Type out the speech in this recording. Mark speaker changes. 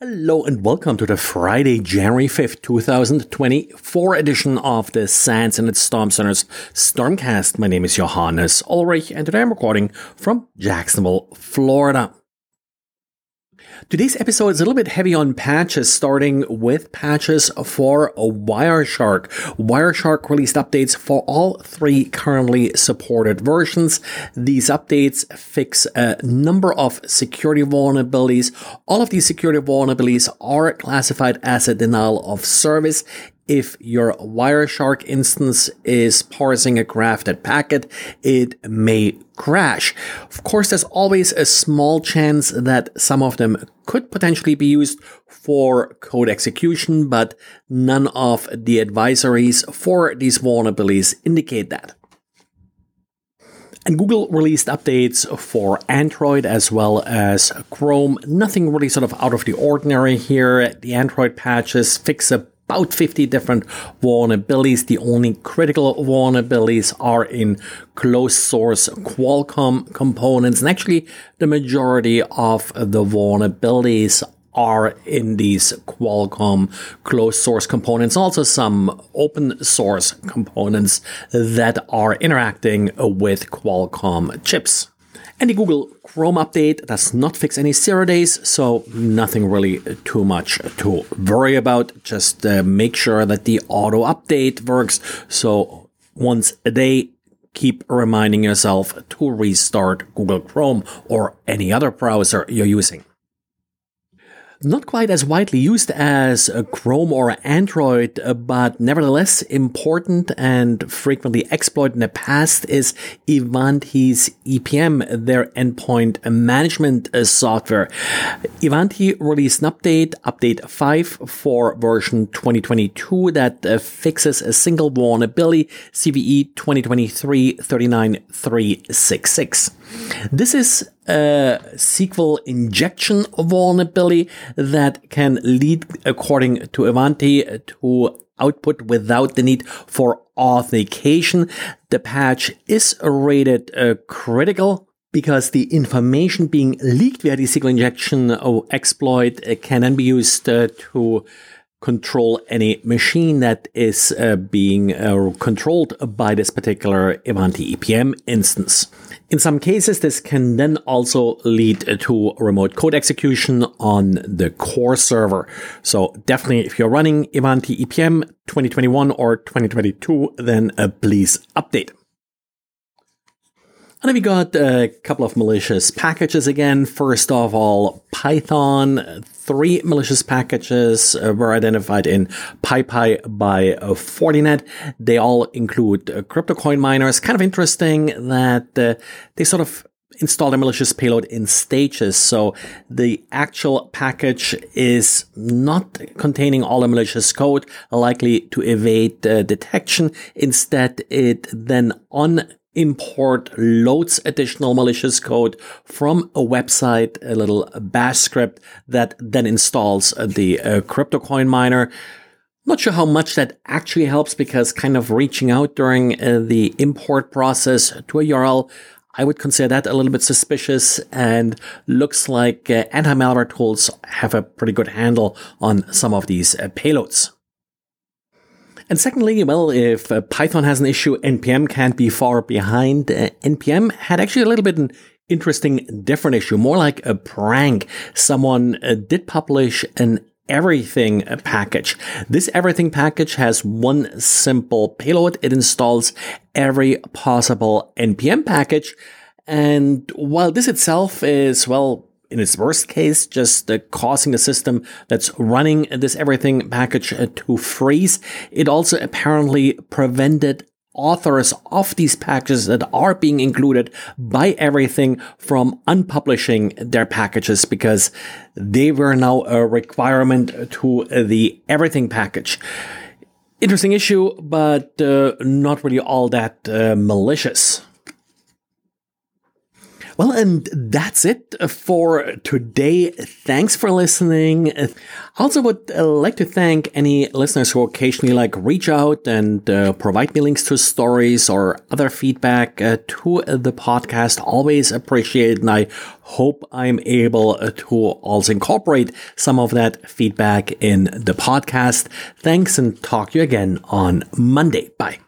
Speaker 1: Hello and welcome to the Friday, January 5th, 2024 edition of the SANS Internet Storm Center's Stormcast. My name is Johannes Ulrich and today I'm recording from Jacksonville, Florida. Today's episode is a little bit heavy on patches, starting with patches for Wireshark. Wireshark released updates for all three currently supported versions. These updates fix a number of security vulnerabilities. All of these security vulnerabilities are classified as a denial of service if your Wireshark instance is parsing a crafted packet, it may crash. Of course, there's always a small chance that some of them could potentially be used for code execution, but none of the advisories for these vulnerabilities indicate that. And Google released updates for Android as well as Chrome. Nothing really sort of out of the ordinary here. The Android patches fix a about 50 different vulnerabilities. The only critical vulnerabilities are in closed source Qualcomm components. And actually, the majority of the vulnerabilities are in these Qualcomm closed source components, also some open source components that are interacting with Qualcomm chips. And the Google Chrome update does not fix any zero days, so nothing really too much to worry about. Just uh, make sure that the auto update works. So once a day, keep reminding yourself to restart Google Chrome or any other browser you're using not quite as widely used as Chrome or Android, uh, but nevertheless important and frequently exploited in the past is Ivanti's EPM, their endpoint management uh, software. Ivanti released an update, update 5 for version 2022 that uh, fixes a single vulnerability, CVE 2023 39366. This is a SQL injection vulnerability that can lead, according to Ivanti, to output without the need for authentication. The patch is rated uh, critical because the information being leaked via the SQL injection exploit can then be used uh, to control any machine that is uh, being uh, controlled by this particular Ivanti EPM instance. In some cases, this can then also lead to remote code execution on the core server. So definitely if you're running Ivanti EPM 2021 or 2022, then uh, please update. And we got a couple of malicious packages again. First of all, Python. Three malicious packages uh, were identified in PyPI by uh, Fortinet. They all include uh, crypto coin miners. Kind of interesting that they sort of install a malicious payload in stages. So the actual package is not containing all the malicious code, likely to evade detection. Instead, it then on import loads additional malicious code from a website, a little bash script that then installs the uh, crypto coin miner. Not sure how much that actually helps because kind of reaching out during uh, the import process to a URL, I would consider that a little bit suspicious and looks like uh, anti-malware tools have a pretty good handle on some of these uh, payloads. And secondly, well, if uh, Python has an issue, NPM can't be far behind. Uh, NPM had actually a little bit an interesting, different issue, more like a prank. Someone uh, did publish an everything package. This everything package has one simple payload. It installs every possible NPM package. And while this itself is, well, in its worst case, just uh, causing the system that's running this everything package uh, to freeze. It also apparently prevented authors of these packages that are being included by everything from unpublishing their packages because they were now a requirement to the everything package. Interesting issue, but uh, not really all that uh, malicious. Well, and that's it for today. Thanks for listening. Also would uh, like to thank any listeners who occasionally like reach out and uh, provide me links to stories or other feedback uh, to the podcast. Always appreciate and I hope I'm able to also incorporate some of that feedback in the podcast. Thanks and talk to you again on Monday. Bye.